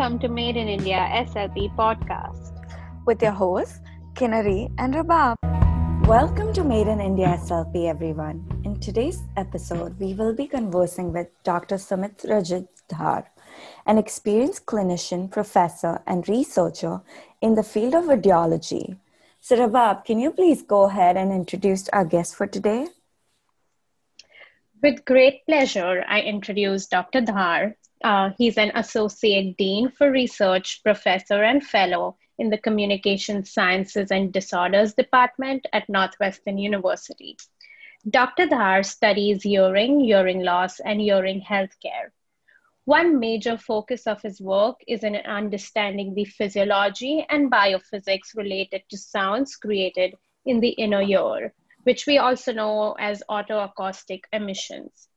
welcome to Made in India SLP podcast with your hosts, Kinnari and Rabab. Welcome to Made in India SLP, everyone. In today's episode, we will be conversing with Dr. Sumitrajit Dhar, an experienced clinician, professor, and researcher in the field of audiology. So, Rabab, can you please go ahead and introduce our guest for today? With great pleasure, I introduce Dr. Dhar. Uh, he's an associate dean for research, professor, and fellow in the Communication Sciences and Disorders Department at Northwestern University. Dr. Dhar studies hearing, hearing loss, and hearing healthcare. One major focus of his work is in understanding the physiology and biophysics related to sounds created in the inner ear, which we also know as otoacoustic emissions.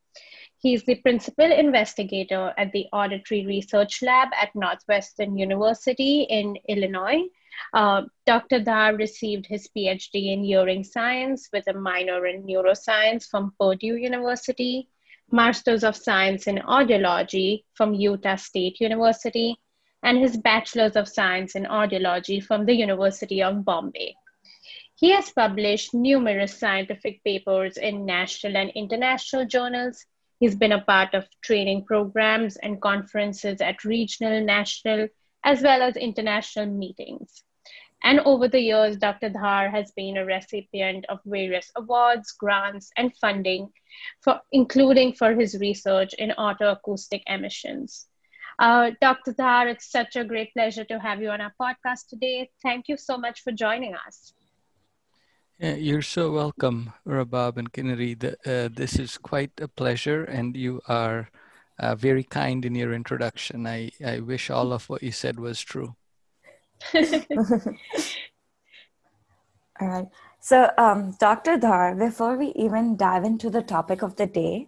He's the principal investigator at the Auditory Research Lab at Northwestern University in Illinois. Uh, Dr. Dhar received his PhD in hearing science with a minor in neuroscience from Purdue University, Masters of Science in Audiology from Utah State University, and his Bachelor's of Science in Audiology from the University of Bombay. He has published numerous scientific papers in national and international journals, He's been a part of training programs and conferences at regional, national, as well as international meetings. And over the years, Dr. Dhar has been a recipient of various awards, grants, and funding, for, including for his research in otoacoustic emissions. Uh, Dr. Dhar, it's such a great pleasure to have you on our podcast today. Thank you so much for joining us. Yeah, you're so welcome, Rabab and Kinnari. Uh, this is quite a pleasure, and you are uh, very kind in your introduction. I, I wish all of what you said was true. all right. So, um, Dr. Dhar, before we even dive into the topic of the day,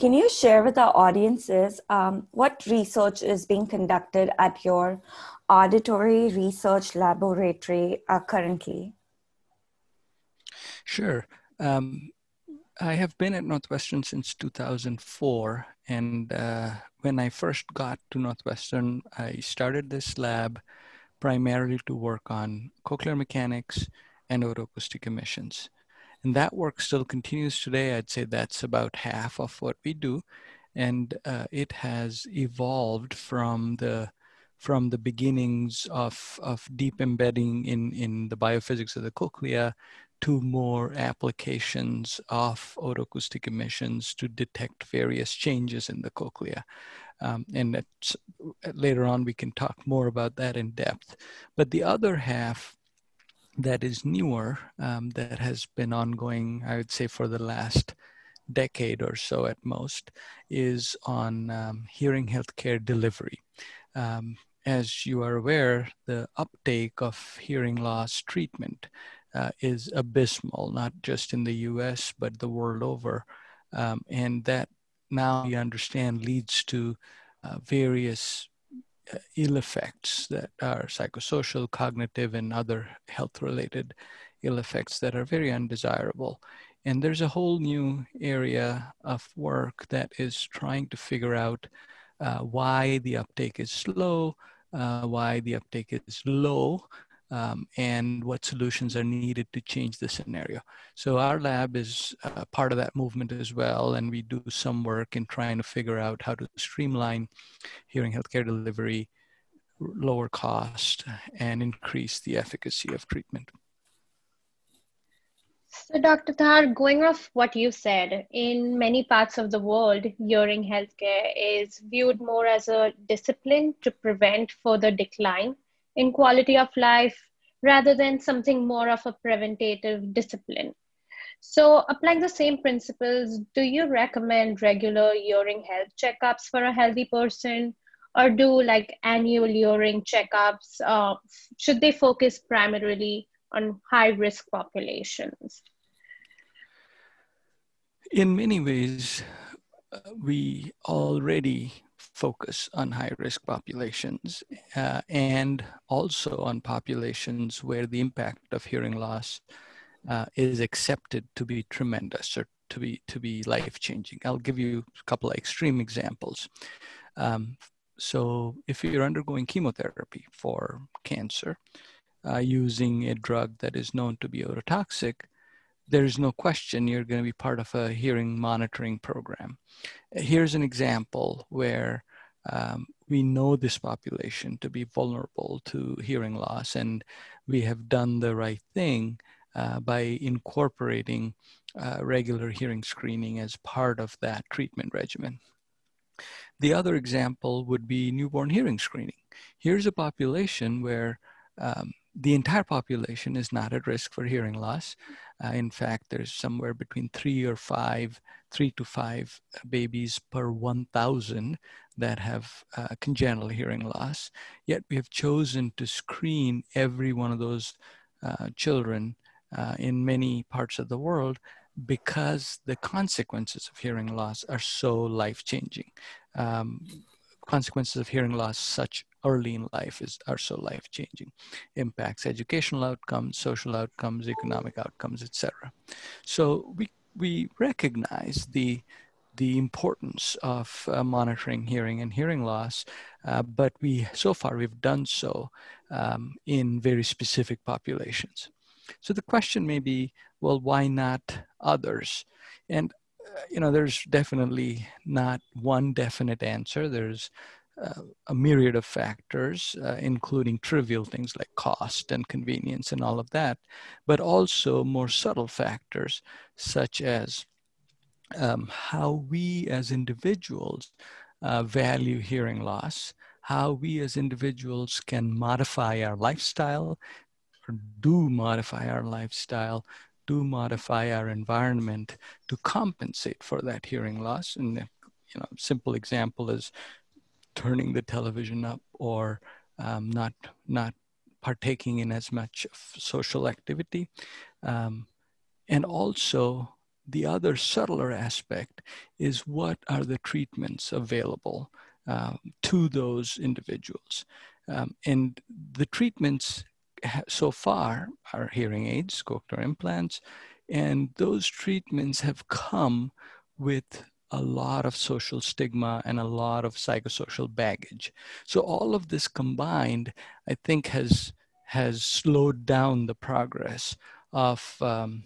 can you share with our audiences um, what research is being conducted at your auditory research laboratory uh, currently? Sure. Um, I have been at Northwestern since 2004. And uh, when I first got to Northwestern, I started this lab primarily to work on cochlear mechanics and otoacoustic emissions. And that work still continues today. I'd say that's about half of what we do. And uh, it has evolved from the from the beginnings of, of deep embedding in, in the biophysics of the cochlea to more applications of otoacoustic emissions to detect various changes in the cochlea. Um, and later on, we can talk more about that in depth. But the other half that is newer, um, that has been ongoing, I would say, for the last decade or so at most, is on um, hearing healthcare delivery. Um, as you are aware, the uptake of hearing loss treatment uh, is abysmal, not just in the US, but the world over. Um, and that now we understand leads to uh, various uh, ill effects that are psychosocial, cognitive, and other health related ill effects that are very undesirable. And there's a whole new area of work that is trying to figure out uh, why the uptake is slow, uh, why the uptake is low, um, and what solutions are needed to change the scenario. So our lab is uh, part of that movement as well, and we do some work in trying to figure out how to streamline hearing healthcare delivery, lower cost, and increase the efficacy of treatment. So, Dr. Dhar, going off what you said, in many parts of the world, hearing healthcare is viewed more as a discipline to prevent further decline in quality of life rather than something more of a preventative discipline. So, applying the same principles, do you recommend regular hearing health checkups for a healthy person? Or do like annual hearing checkups? Uh, should they focus primarily on high risk populations? In many ways, uh, we already focus on high risk populations uh, and also on populations where the impact of hearing loss uh, is accepted to be tremendous or to be to be life changing. I'll give you a couple of extreme examples. Um, so if you're undergoing chemotherapy for cancer uh, using a drug that is known to be ototoxic, there's no question you're going to be part of a hearing monitoring program. Here's an example where um, we know this population to be vulnerable to hearing loss, and we have done the right thing uh, by incorporating uh, regular hearing screening as part of that treatment regimen. The other example would be newborn hearing screening. Here's a population where um, the entire population is not at risk for hearing loss. Uh, in fact, there's somewhere between three or five, three to five babies per 1,000 that have uh, congenital hearing loss. Yet we have chosen to screen every one of those uh, children uh, in many parts of the world because the consequences of hearing loss are so life changing. Um, consequences of hearing loss, such early in life, is are so life changing, impacts educational outcomes, social outcomes, economic outcomes, etc. So we we recognize the the importance of uh, monitoring hearing and hearing loss, uh, but we so far we've done so um, in very specific populations. So the question may be, well, why not others? And uh, you know, there's definitely not one definite answer. There's uh, a myriad of factors, uh, including trivial things like cost and convenience and all of that, but also more subtle factors such as um, how we as individuals uh, value hearing loss, how we as individuals can modify our lifestyle or do modify our lifestyle, do modify our environment to compensate for that hearing loss. And you know, simple example is turning the television up or um, not not partaking in as much social activity, um, and also the other subtler aspect is what are the treatments available uh, to those individuals. Um, and the treatments so far are hearing aids, cochlear implants, and those treatments have come with a lot of social stigma and a lot of psychosocial baggage. So all of this combined, I think, has has slowed down the progress of um,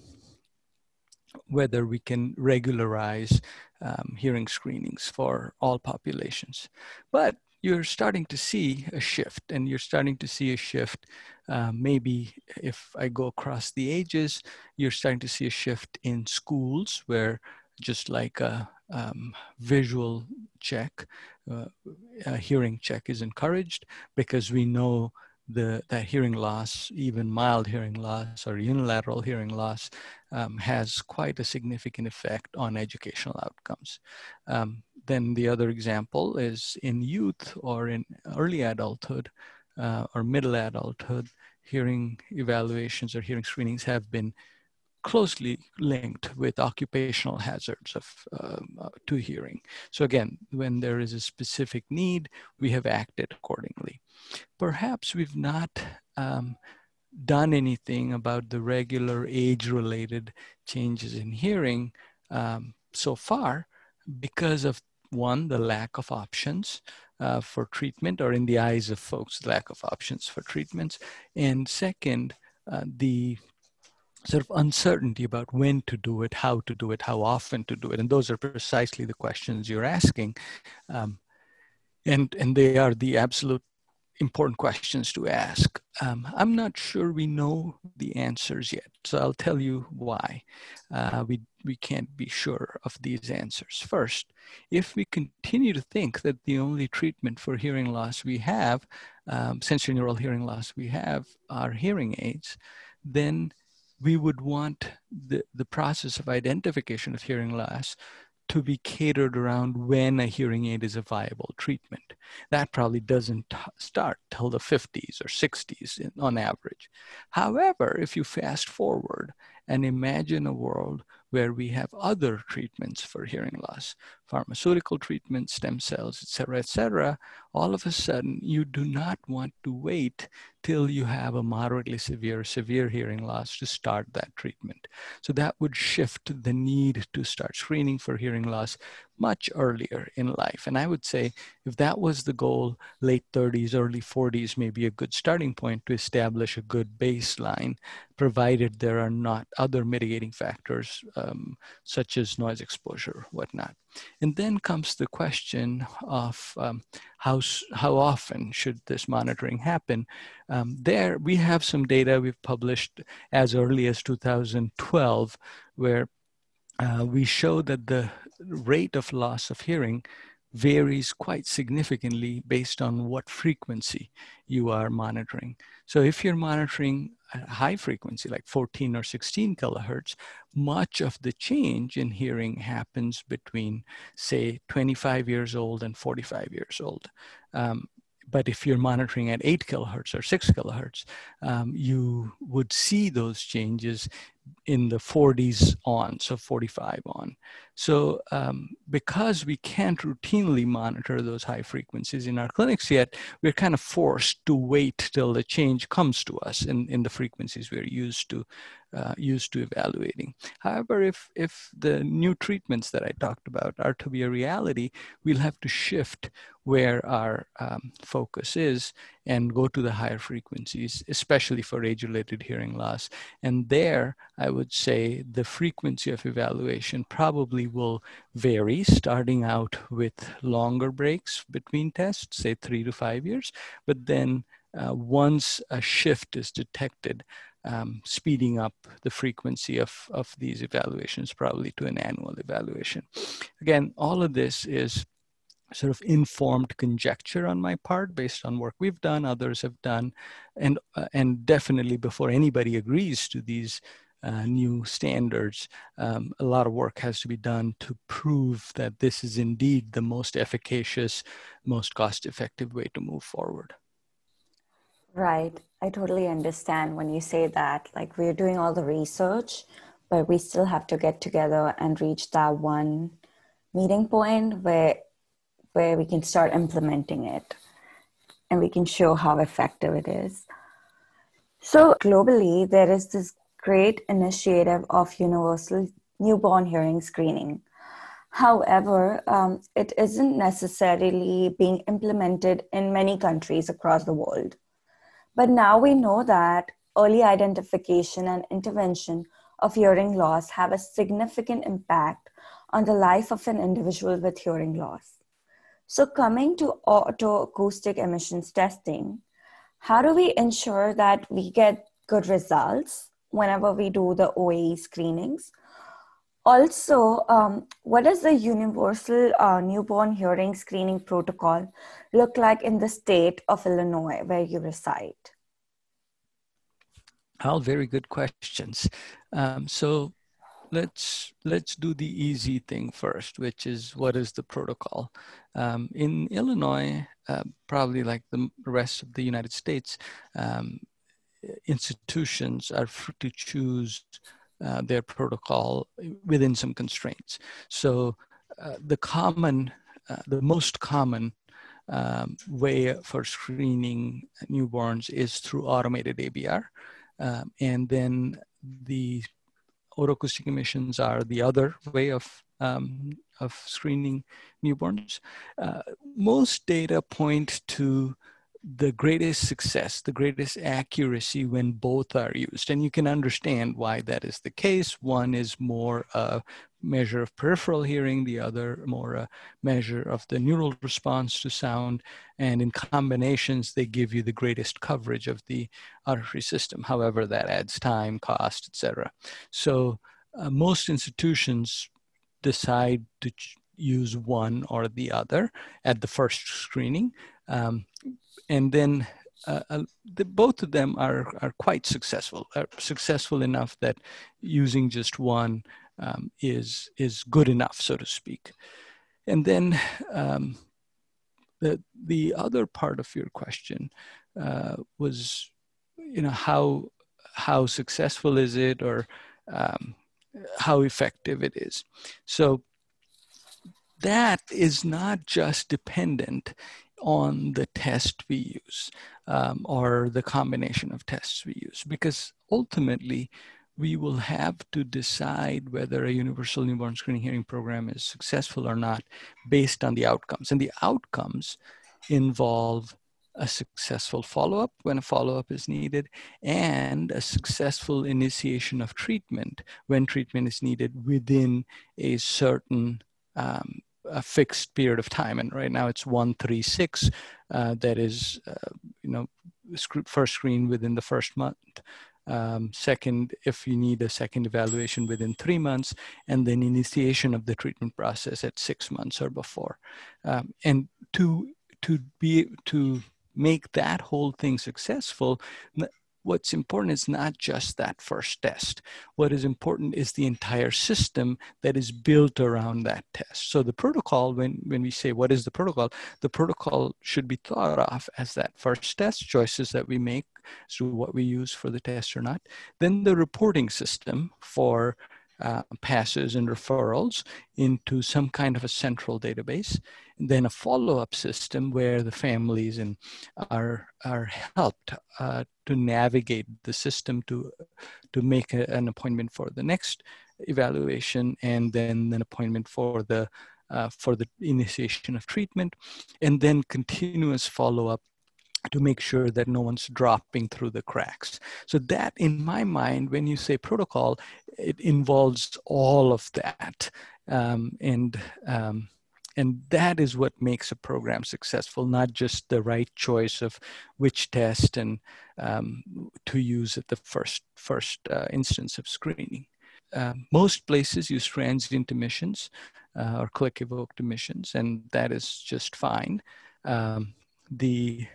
whether we can regularize um, hearing screenings for all populations. But you're starting to see a shift, and you're starting to see a shift. Uh, maybe if I go across the ages, you're starting to see a shift in schools where just like a um, visual check, uh, a hearing check is encouraged because we know the that hearing loss, even mild hearing loss or unilateral hearing loss, um, has quite a significant effect on educational outcomes. Um, then the other example is in youth or in early adulthood uh, or middle adulthood, hearing evaluations or hearing screenings have been closely linked with occupational hazards of um, uh, to hearing. So again, when there is a specific need, we have acted accordingly. Perhaps we've not um, done anything about the regular age-related changes in hearing um, so far because of one, the lack of options uh, for treatment, or in the eyes of folks, lack of options for treatments, and second, uh, the sort of uncertainty about when to do it, how to do it, how often to do it. And those are precisely the questions you're asking. Um, and, and they are the absolute important questions to ask. Um, I'm not sure we know the answers yet, so I'll tell you why uh, we, we can't be sure of these answers. First, if we continue to think that the only treatment for hearing loss we have, um, sensorineural hearing loss we have, are hearing aids, then we would want the, the process of identification of hearing loss to be catered around when a hearing aid is a viable treatment. That probably doesn't start till the 50s or 60s in, on average. However, if you fast forward and imagine a world where we have other treatments for hearing loss, pharmaceutical treatments, stem cells, et cetera, et cetera, all of a sudden you do not want to wait till you have a moderately severe, severe hearing loss to start that treatment. So that would shift the need to start screening for hearing loss much earlier in life. And I would say if that was the goal, late 30s, early 40s may be a good starting point to establish a good baseline, provided there are not other mitigating factors um, such as noise exposure, whatnot. And then comes the question of um, how, how often should this monitoring happen? Um, there we have some data we've published as early as 2012 where uh, we show that the rate of loss of hearing varies quite significantly based on what frequency you are monitoring. So if you're monitoring high frequency, like 14 or 16 kilohertz, much of the change in hearing happens between, say, 25 years old and 45 years old. Um, but if you're monitoring at 8 kilohertz or 6 kilohertz, um, you would see those changes in the 40s on, so 45 on. So um, because we can't routinely monitor those high frequencies in our clinics yet, we're kind of forced to wait till the change comes to us in, in the frequencies we're used to uh, used to evaluating. However, if, if the new treatments that I talked about are to be a reality, we'll have to shift where our um, focus is and go to the higher frequencies, especially for age-related hearing loss. And there, I would say the frequency of evaluation probably will vary, starting out with longer breaks between tests, say three to five years, but then uh, once a shift is detected, um, speeding up the frequency of, of these evaluations probably to an annual evaluation. Again, all of this is sort of informed conjecture on my part based on work we've done, others have done, and, uh, and definitely before anybody agrees to these uh, new standards, um, a lot of work has to be done to prove that this is indeed the most efficacious, most cost effective way to move forward. Right. I totally understand when you say that. Like, we're doing all the research, but we still have to get together and reach that one meeting point where where we can start implementing it and we can show how effective it is. So, globally, there is this great initiative of universal newborn hearing screening. However, um, it isn't necessarily being implemented in many countries across the world. But now we know that early identification and intervention of hearing loss have a significant impact on the life of an individual with hearing loss. So, coming to otoacoustic emissions testing, how do we ensure that we get good results whenever we do the OAE screenings? Also, um, what does the universal uh, newborn hearing screening protocol look like in the state of Illinois where you reside? All very good questions. Um, so let's let's do the easy thing first, which is what is the protocol? Um, in Illinois, uh, probably like the rest of the United States, um, institutions are free to choose uh, their protocol within some constraints. So uh, the common, uh, the most common um, way for screening newborns is through automated ABR. Um, and then the otoacoustic emissions are the other way of, um, of screening newborns. Uh, most data point to the greatest success, the greatest accuracy when both are used. And you can understand why that is the case. One is more a measure of peripheral hearing, the other more a measure of the neural response to sound. And in combinations, they give you the greatest coverage of the auditory system. However, that adds time, cost, etc. So uh, most institutions decide to use one or the other at the first screening. Um, and then uh, uh, the, both of them are, are quite successful, are successful enough that using just one um, is, is good enough, so to speak. And then um, the, the other part of your question uh, was, you know, how, how successful is it or um, how effective it is. So that is not just dependent on the test we use um, or the combination of tests we use, because ultimately we will have to decide whether a universal newborn screening hearing program is successful or not based on the outcomes. And the outcomes involve a successful follow up when a follow up is needed, and a successful initiation of treatment when treatment is needed within a certain um, a fixed period of time. And right now it's 136 uh, that is, uh, you know, first screen within the first month. Um, second, if you need a second evaluation within three months, and then initiation of the treatment process at six months or before. Um, and to to be to make that whole thing successful, what's important is not just that first test. What is important is the entire system that is built around that test. So the protocol, when, when we say what is the protocol, the protocol should be thought of as that first test choices that we make as to what we use for the test or not. Then the reporting system for uh, passes and referrals into some kind of a central database then a follow-up system where the families and are are helped uh, to navigate the system to to make a, an appointment for the next evaluation and then an appointment for the uh, for the initiation of treatment and then continuous follow-up to make sure that no one's dropping through the cracks. So that in my mind, when you say protocol, it involves all of that. Um, and um, and that is what makes a program successful not just the right choice of which test and um, to use at the first first uh, instance of screening. Uh, most places use transient emissions uh, or click evoked emissions and that is just fine. Um, the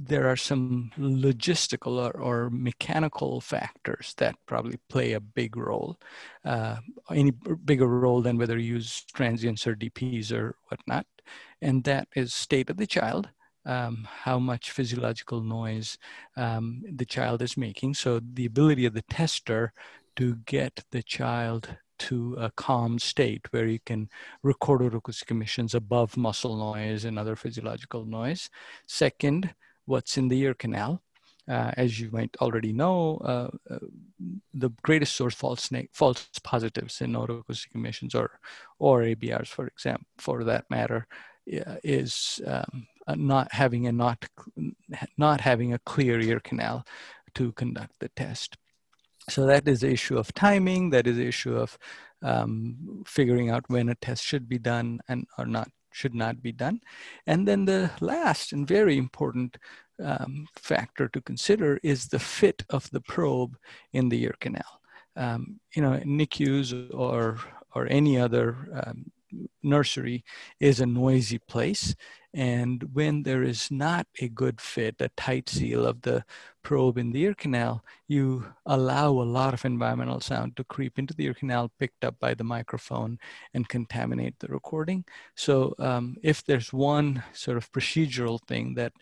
there are some logistical or, or, mechanical factors that probably play a big role, uh, any bigger role than whether you use transients or DPs or whatnot. And that is state of the child, um, how much physiological noise um, the child is making. So the ability of the tester to get the child to a calm state where you can record otoacoustic emissions above muscle noise and other physiological noise. Second, what's in the ear canal. Uh, as you might already know, uh, uh, the greatest source false false positives in otoacoustic emissions or or ABRs, for example, for that matter, is um, not having a not not having a clear ear canal to conduct the test. So that is the issue of timing. That is the issue of um, figuring out when a test should be done and or not should not be done. And then the last and very important um, factor to consider is the fit of the probe in the ear canal. Um, you know, NICUs or or any other um, nursery is a noisy place. And when there is not a good fit, a tight seal of the probe in the ear canal, you allow a lot of environmental sound to creep into the ear canal, picked up by the microphone, and contaminate the recording. So, um, if there's one sort of procedural thing that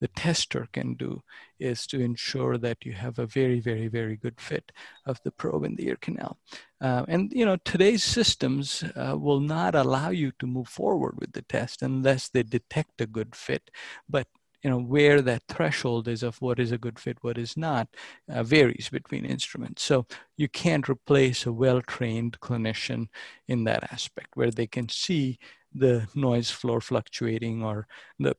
the tester can do, is to ensure that you have a very, very, very good fit of the probe in the ear canal. Uh, and you know today's systems uh, will not allow you to move forward with the test unless they detect a good fit. But you know where that threshold is of what is a good fit, what is not, uh, varies between instruments. So you can't replace a well-trained clinician in that aspect where they can see the noise floor fluctuating or the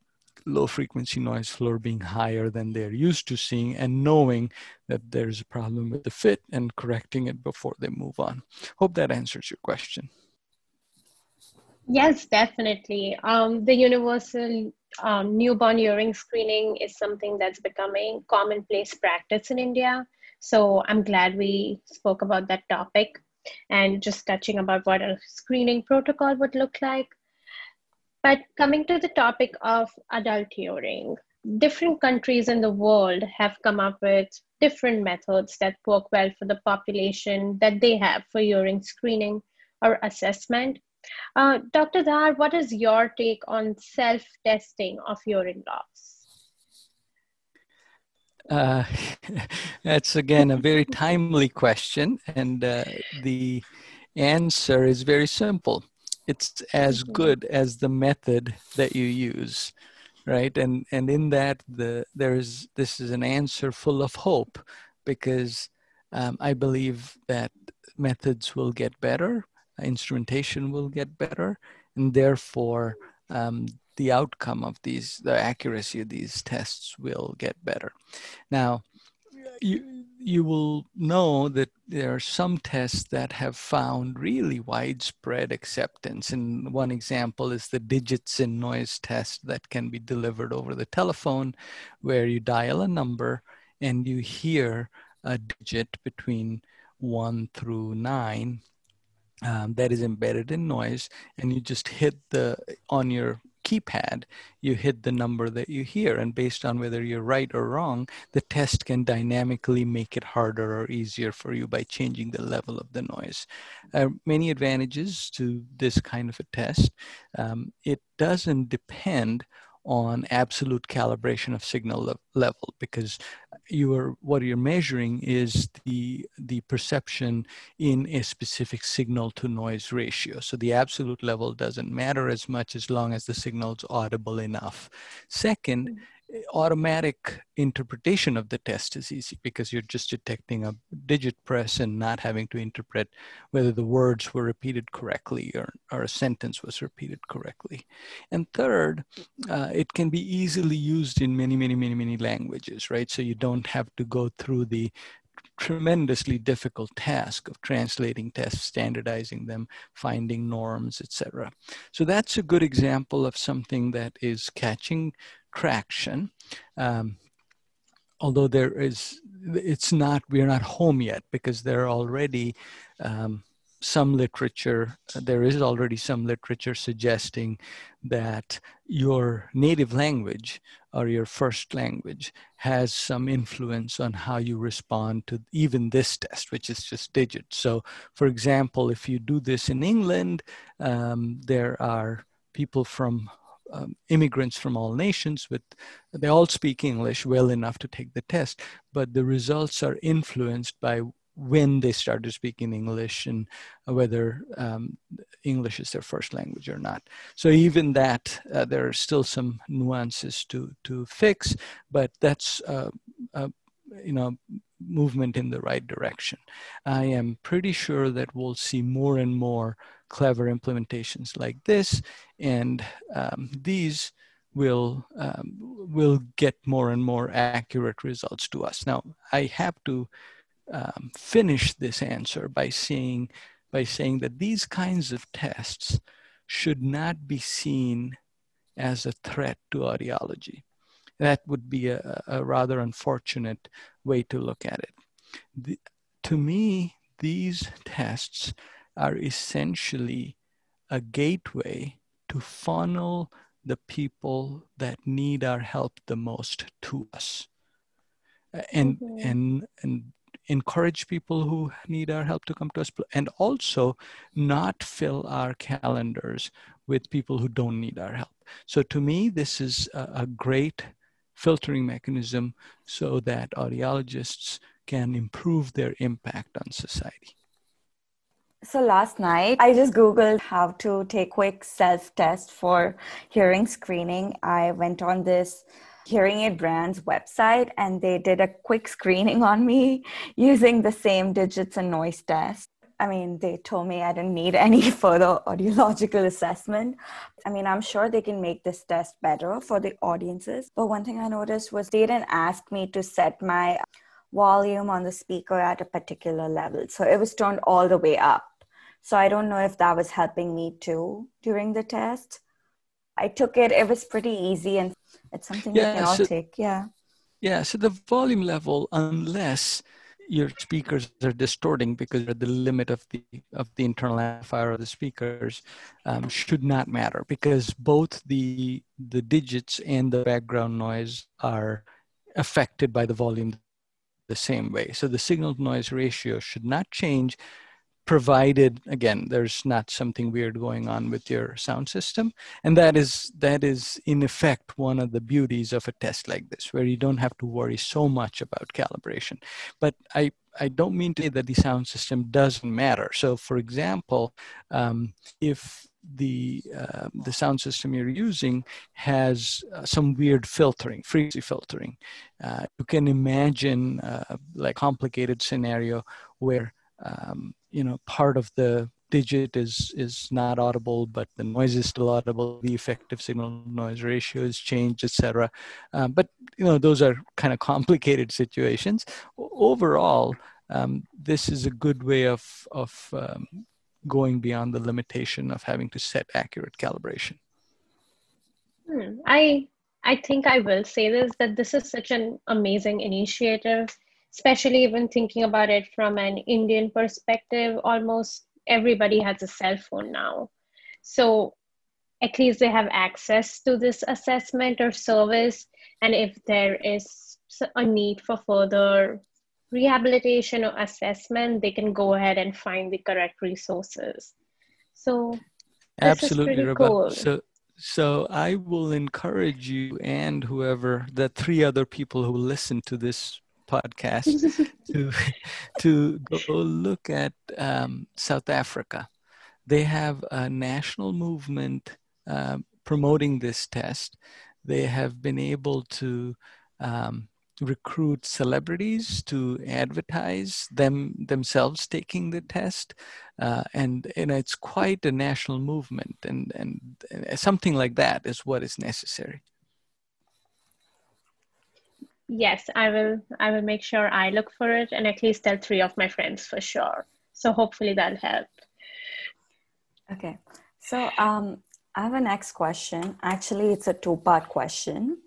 low frequency noise floor being higher than they're used to seeing and knowing that there's a problem with the fit and correcting it before they move on. Hope that answers your question. Yes, definitely. Um, the universal um, newborn hearing screening is something that's becoming commonplace practice in India. So I'm glad we spoke about that topic and just touching about what a screening protocol would look like. But coming to the topic of adult hearing, different countries in the world have come up with different methods that work well for the population that they have for hearing screening or assessment. Uh, Dr. Dhar, what is your take on self testing of hearing loss? Uh, that's again a very timely question, and uh, the answer is very simple. It's as mm-hmm. good as the method that you use, right? And and in that, the there's this is an answer full of hope, because um, I believe that methods will get better, instrumentation will get better, and therefore um, the outcome of these, the accuracy of these tests will get better. Now, you, you will know that there are some tests that have found really widespread acceptance. And one example is the digits in noise test that can be delivered over the telephone, where you dial a number and you hear a digit between one through nine um, that is embedded in noise and you just hit the on your keypad you hit the number that you hear. And based on whether you're right or wrong the test can dynamically make it harder or easier for you by changing the level of the noise. Uh, many advantages to this kind of a test. Um, it doesn't depend on absolute calibration of signal level because you are what you're measuring is the the perception in a specific signal to noise ratio. So the absolute level doesn't matter as much as long as the signal is audible enough. Second mm-hmm automatic interpretation of the test is easy because you're just detecting a digit press and not having to interpret whether the words were repeated correctly or, or a sentence was repeated correctly. And third, uh, it can be easily used in many, many, many, many languages, right? So you don't have to go through the tremendously difficult task of translating tests, standardizing them, finding norms, etc. So that's a good example of something that is catching traction. Um, although there is, it's not, we're not home yet because there are already um, some literature, there is already some literature suggesting that your native language or your first language has some influence on how you respond to even this test, which is just digits. So, for example, if you do this in England, um, there are people from um, immigrants from all nations with they all speak english well enough to take the test but the results are influenced by when they started speaking english and whether um, english is their first language or not. So even that uh, there are still some nuances to to fix but that's uh, uh, you know movement in the right direction i am pretty sure that we'll see more and more clever implementations like this, and um, these will um, will get more and more accurate results to us. Now, I have to um, finish this answer by saying by saying that these kinds of tests should not be seen as a threat to audiology. That would be a, a rather unfortunate way to look at it. The, to me, these tests are essentially a gateway to funnel the people that need our help the most to us and mm-hmm. and and encourage people who need our help to come to us and also not fill our calendars with people who don't need our help so to me this is a, a great filtering mechanism so that audiologists can improve their impact on society so last night, I just Googled how to take quick self test for hearing screening. I went on this hearing aid brand's website and they did a quick screening on me using the same digits and noise test. I mean, they told me I didn't need any further audiological assessment. I mean, I'm sure they can make this test better for the audiences. But one thing I noticed was they didn't ask me to set my volume on the speaker at a particular level. So it was turned all the way up. So I don't know if that was helping me too during the test. I took it, it was pretty easy and it's something yeah, we can all take. Yeah. Yeah. So the volume level, unless your speakers are distorting because the limit of the of the internal amplifier of the speakers um, should not matter because both the the digits and the background noise are affected by the volume the same way. So the signal to noise ratio should not change provided again there's not something weird going on with your sound system and that is that is in effect one of the beauties of a test like this where you don't have to worry so much about calibration but i I don't mean to say that the sound system doesn't matter. So, for example, um, if the uh, the sound system you're using has uh, some weird filtering, frequency filtering, uh, you can imagine uh, like complicated scenario where um, you know part of the digit is is not audible but the noise is still audible. The effective signal noise ratio is changed etc um, but you know those are kind of complicated situations. Overall um, this is a good way of of um, going beyond the limitation of having to set accurate calibration. Hmm. i i think i will say this that this is such an amazing initiative especially even thinking about it from an Indian perspective, almost everybody has a cell phone now. So at least they have access to this assessment or service. And if there is a need for further rehabilitation or assessment, they can go ahead and find the correct resources. So absolutely, cool. So so I will encourage you and whoever the three other people who listen to this podcast to to go look at um, South Africa. They have a national movement uh, promoting this test. They have been able to um, recruit celebrities to advertise them themselves taking the test, uh, and and it's quite a national movement, and and something like that is what is necessary. Yes, I will. I will make sure I look for it and at least tell three of my friends for sure. So hopefully that'll help. Okay. So um, I have a next question. Actually, it's a two-part question.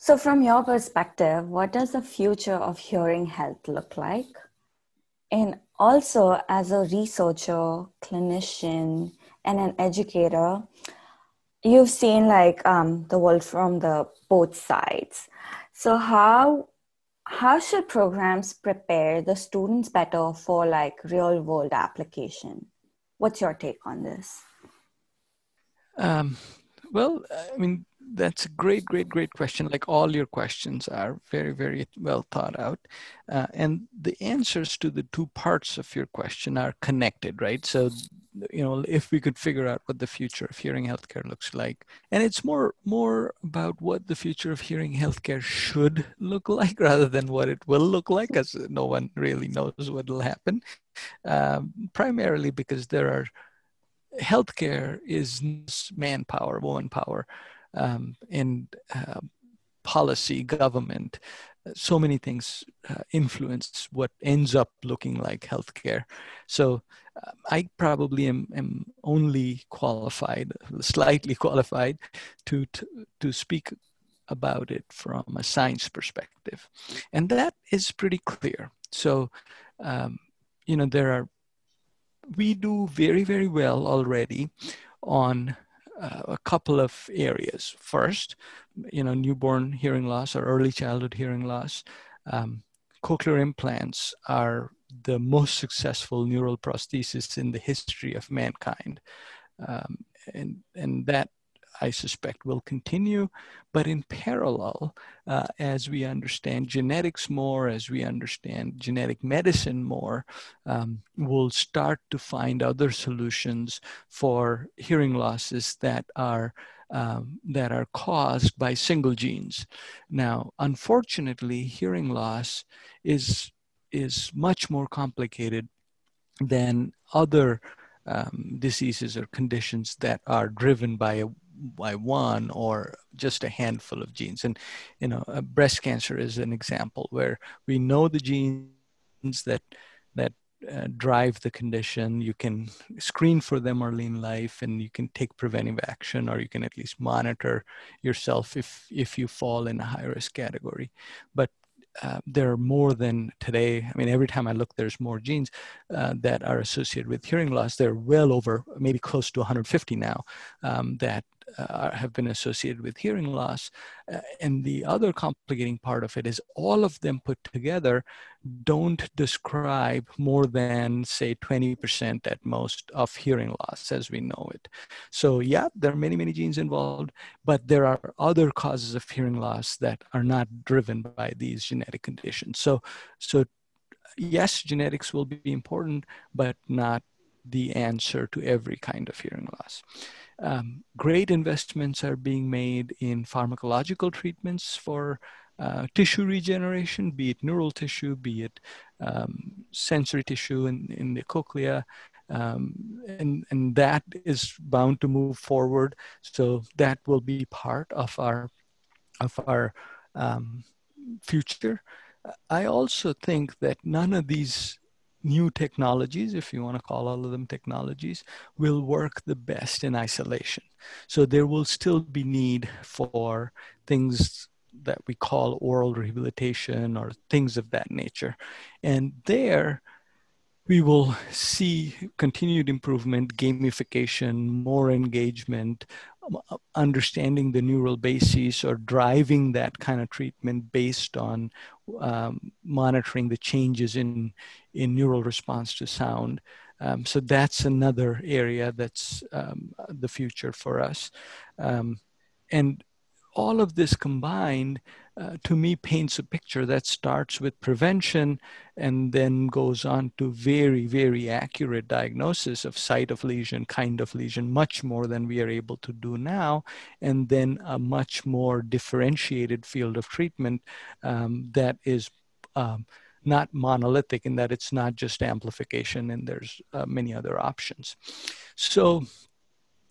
So, from your perspective, what does the future of hearing health look like? And also, as a researcher, clinician, and an educator, you've seen like um, the world from the both sides. So how how should programs prepare the students better for like real world application? What's your take on this? Um, well, I mean, that's a great, great, great question. Like all your questions are very, very well thought out. Uh, and the answers to the two parts of your question are connected, right? So you know if we could figure out what the future of hearing healthcare looks like. And it's more more about what the future of hearing healthcare should look like rather than what it will look like as no one really knows what will happen. Um, primarily because there are healthcare is manpower woman power um, and uh, policy government so many things uh, influence what ends up looking like healthcare. So uh, I probably am, am only qualified, slightly qualified, to, to, to speak about it from a science perspective. And that is pretty clear. So, um, you know, there are, we do very, very well already on uh, a couple of areas. First, you know, newborn hearing loss or early childhood hearing loss. Um, cochlear implants are the most successful neural prosthesis in the history of mankind. Um, and, and that I suspect will continue. But in parallel, uh, as we understand genetics more, as we understand genetic medicine more, um, we'll start to find other solutions for hearing losses that are um, that are caused by single genes. Now, unfortunately, hearing loss is is much more complicated than other um, diseases or conditions that are driven by a by one or just a handful of genes. And you know, uh, breast cancer is an example where we know the genes that that uh, drive the condition. You can screen for them early in life, and you can take preventive action, or you can at least monitor yourself if if you fall in a high risk category. But uh, there are more than today. I mean, every time I look, there's more genes uh, that are associated with hearing loss. They're well over, maybe close to 150 now, um, that uh, have been associated with hearing loss. Uh, and the other complicating part of it is all of them put together don't describe more than, say, 20% at most of hearing loss as we know it. So, yeah, there are many, many genes involved, but there are other causes of hearing loss that are not driven by these genetic conditions. So, so yes, genetics will be important, but not the answer to every kind of hearing loss. Um, great investments are being made in pharmacological treatments for uh, tissue regeneration, be it neural tissue, be it um, sensory tissue in, in the cochlea. Um, and, and that is bound to move forward. So that will be part of our, of our um, future. I also think that none of these new technologies, if you want to call all of them technologies, will work the best in isolation. So there will still be need for things that we call aural rehabilitation or things of that nature. And there, we will see continued improvement, gamification, more engagement, understanding the neural bases or driving that kind of treatment based on um, monitoring the changes in, in neural response to sound. Um, so that's another area that's um, the future for us. Um, and all of this combined uh, to me paints a picture that starts with prevention and then goes on to very very accurate diagnosis of site of lesion kind of lesion much more than we are able to do now and then a much more differentiated field of treatment um, that is um, not monolithic in that it's not just amplification and there's uh, many other options. So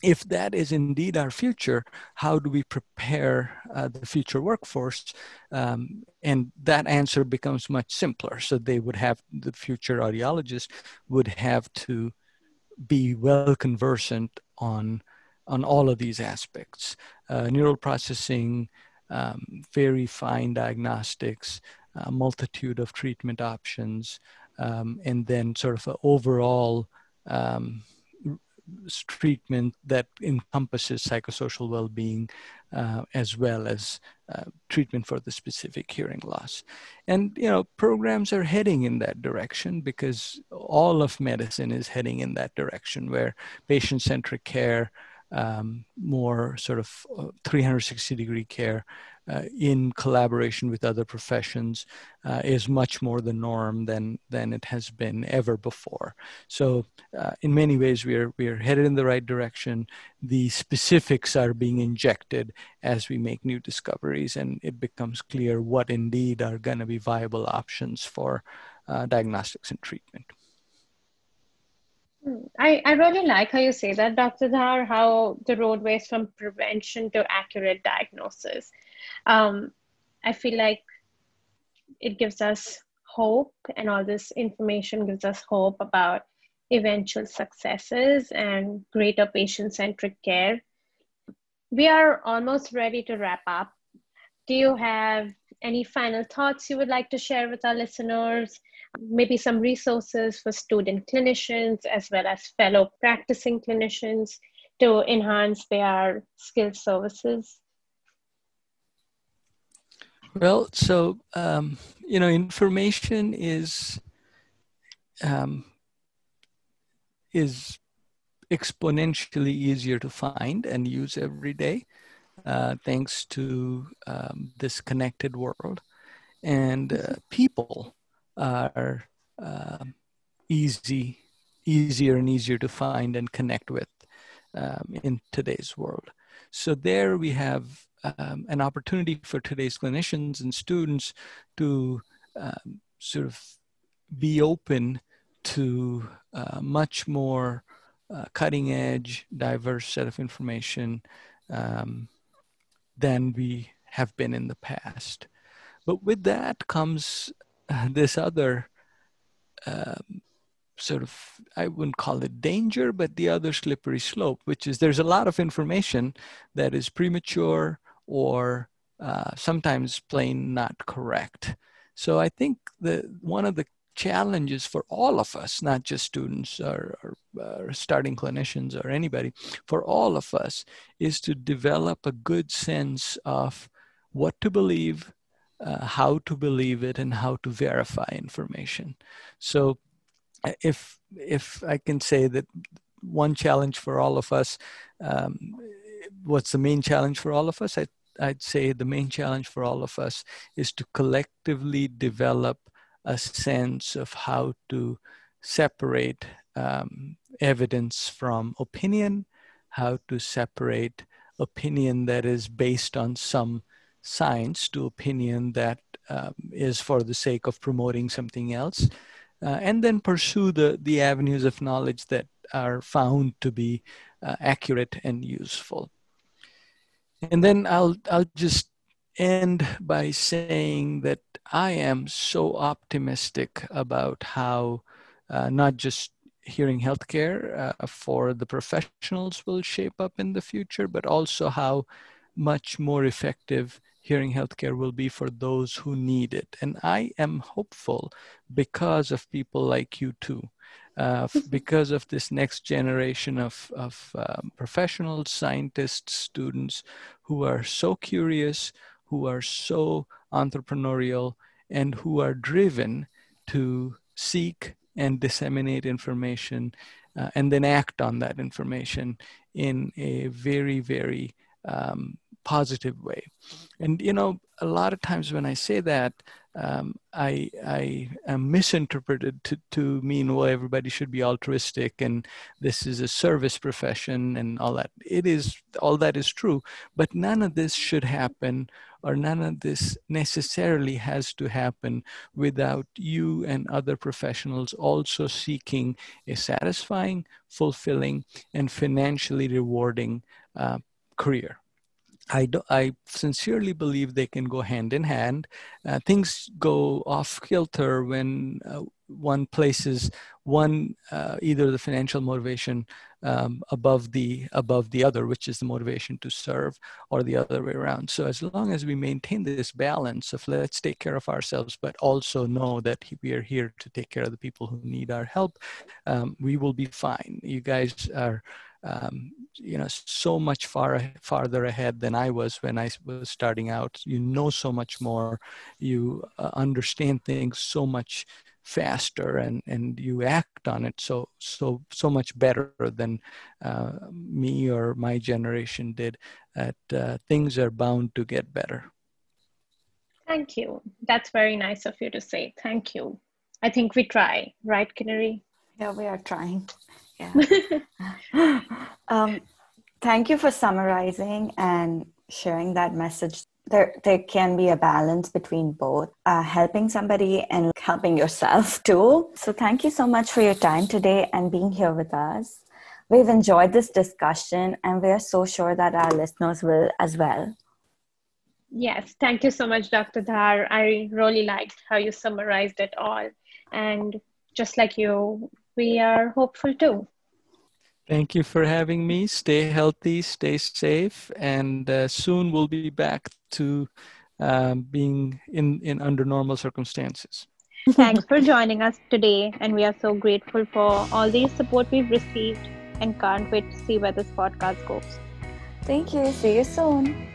if that is indeed our future, how do we prepare uh, the future workforce? Um, and that answer becomes much simpler. So they would have, the future audiologists would have to be well conversant on, on all of these aspects. Uh, neural processing, um, very fine diagnostics, a multitude of treatment options, um, and then sort of an overall um, treatment that encompasses psychosocial well-being uh, as well as uh, treatment for the specific hearing loss. And you know, programs are heading in that direction because all of medicine is heading in that direction, where patient-centric care, um, more sort of uh, 360 degree care uh, in collaboration with other professions uh, is much more the norm than than it has been ever before. So, uh, in many ways, we are we are headed in the right direction. The specifics are being injected as we make new discoveries, and it becomes clear what indeed are going to be viable options for uh, diagnostics and treatment. I, I really like how you say that, Dr. Dhar, how the roadways from prevention to accurate diagnosis um, I feel like it gives us hope, and all this information gives us hope about eventual successes and greater patient centric care. We are almost ready to wrap up. Do you have any final thoughts you would like to share with our listeners? Maybe some resources for student clinicians as well as fellow practicing clinicians to enhance their skill services? Well, so um, you know, information is um, is exponentially easier to find and use every day, uh, thanks to um, this connected world, and uh, people are um, easy, easier and easier to find and connect with um, in today's world. So there we have um, an opportunity for today's clinicians and students to um, sort of be open to uh, much more uh, cutting edge, diverse set of information um, than we have been in the past. But with that comes this other um, sort of i wouldn't call it danger but the other slippery slope which is there's a lot of information that is premature or uh, sometimes plain not correct. So i think the one of the challenges for all of us, not just students or, or, or, starting clinicians or anybody, for all of us, is to develop a good sense of what to believe, uh, how to believe it, and how to verify information. So, uh, if if I can say that one challenge for all of us, um, what's the main challenge for all of us? I, I'd say the main challenge for all of us is to collectively develop a sense of how to separate um, evidence from opinion, how to separate opinion that is based on some science to opinion that um, is for the sake of promoting something else, uh, and then pursue the, the avenues of knowledge that are found to be uh, accurate and useful. And then I'll, I'll just end by saying that I am so optimistic about how uh, not just hearing healthcare uh, for the professionals will shape up in the future, but also how much more effective hearing healthcare will be for those who need it. And I am hopeful because of people like you too. Uh, because of this next generation of, of um, professionals, scientists, students who are so curious, who are so entrepreneurial and who are driven to seek and disseminate information uh, and then act on that information in a very, very um, positive way. And, you know, a lot of times when I say that, um, I, I am misinterpreted to, to mean, well, everybody should be altruistic and this is a service profession and all that. It is, all that is true, but none of this should happen or none of this necessarily has to happen without you and other professionals also seeking a satisfying, fulfilling, and financially rewarding uh, career. I, do, I sincerely believe they can go hand in hand. Uh, things go off kilter when uh, one places one uh, either the financial motivation um, above the above the other, which is the motivation to serve, or the other way around. So as long as we maintain this balance of let's take care of ourselves, but also know that we are here to take care of the people who need our help, um, we will be fine. You guys are um, you know so much far farther ahead than I was when I was starting out. You know so much more. You uh, understand things so much faster, and and you act on it so so so much better than uh, me or my generation did. That uh, things are bound to get better. Thank you. That's very nice of you to say. Thank you. I think we try, right, Kinnari? Yeah, we are trying. Yeah. um, thank you for summarizing and sharing that message. There, there can be a balance between both uh, helping somebody and helping yourself too. So, thank you so much for your time today and being here with us. We've enjoyed this discussion and we are so sure that our listeners will as well. Yes, thank you so much, Dr. Dhar. I really liked how you summarized it all. And just like you, we are hopeful too. Thank you for having me. Stay healthy, stay safe, and uh, soon we'll be back to um, being in, in under normal circumstances. Thanks for joining us today, and we are so grateful for all the support we've received and can't wait to see where this podcast goes. Thank you. See you soon.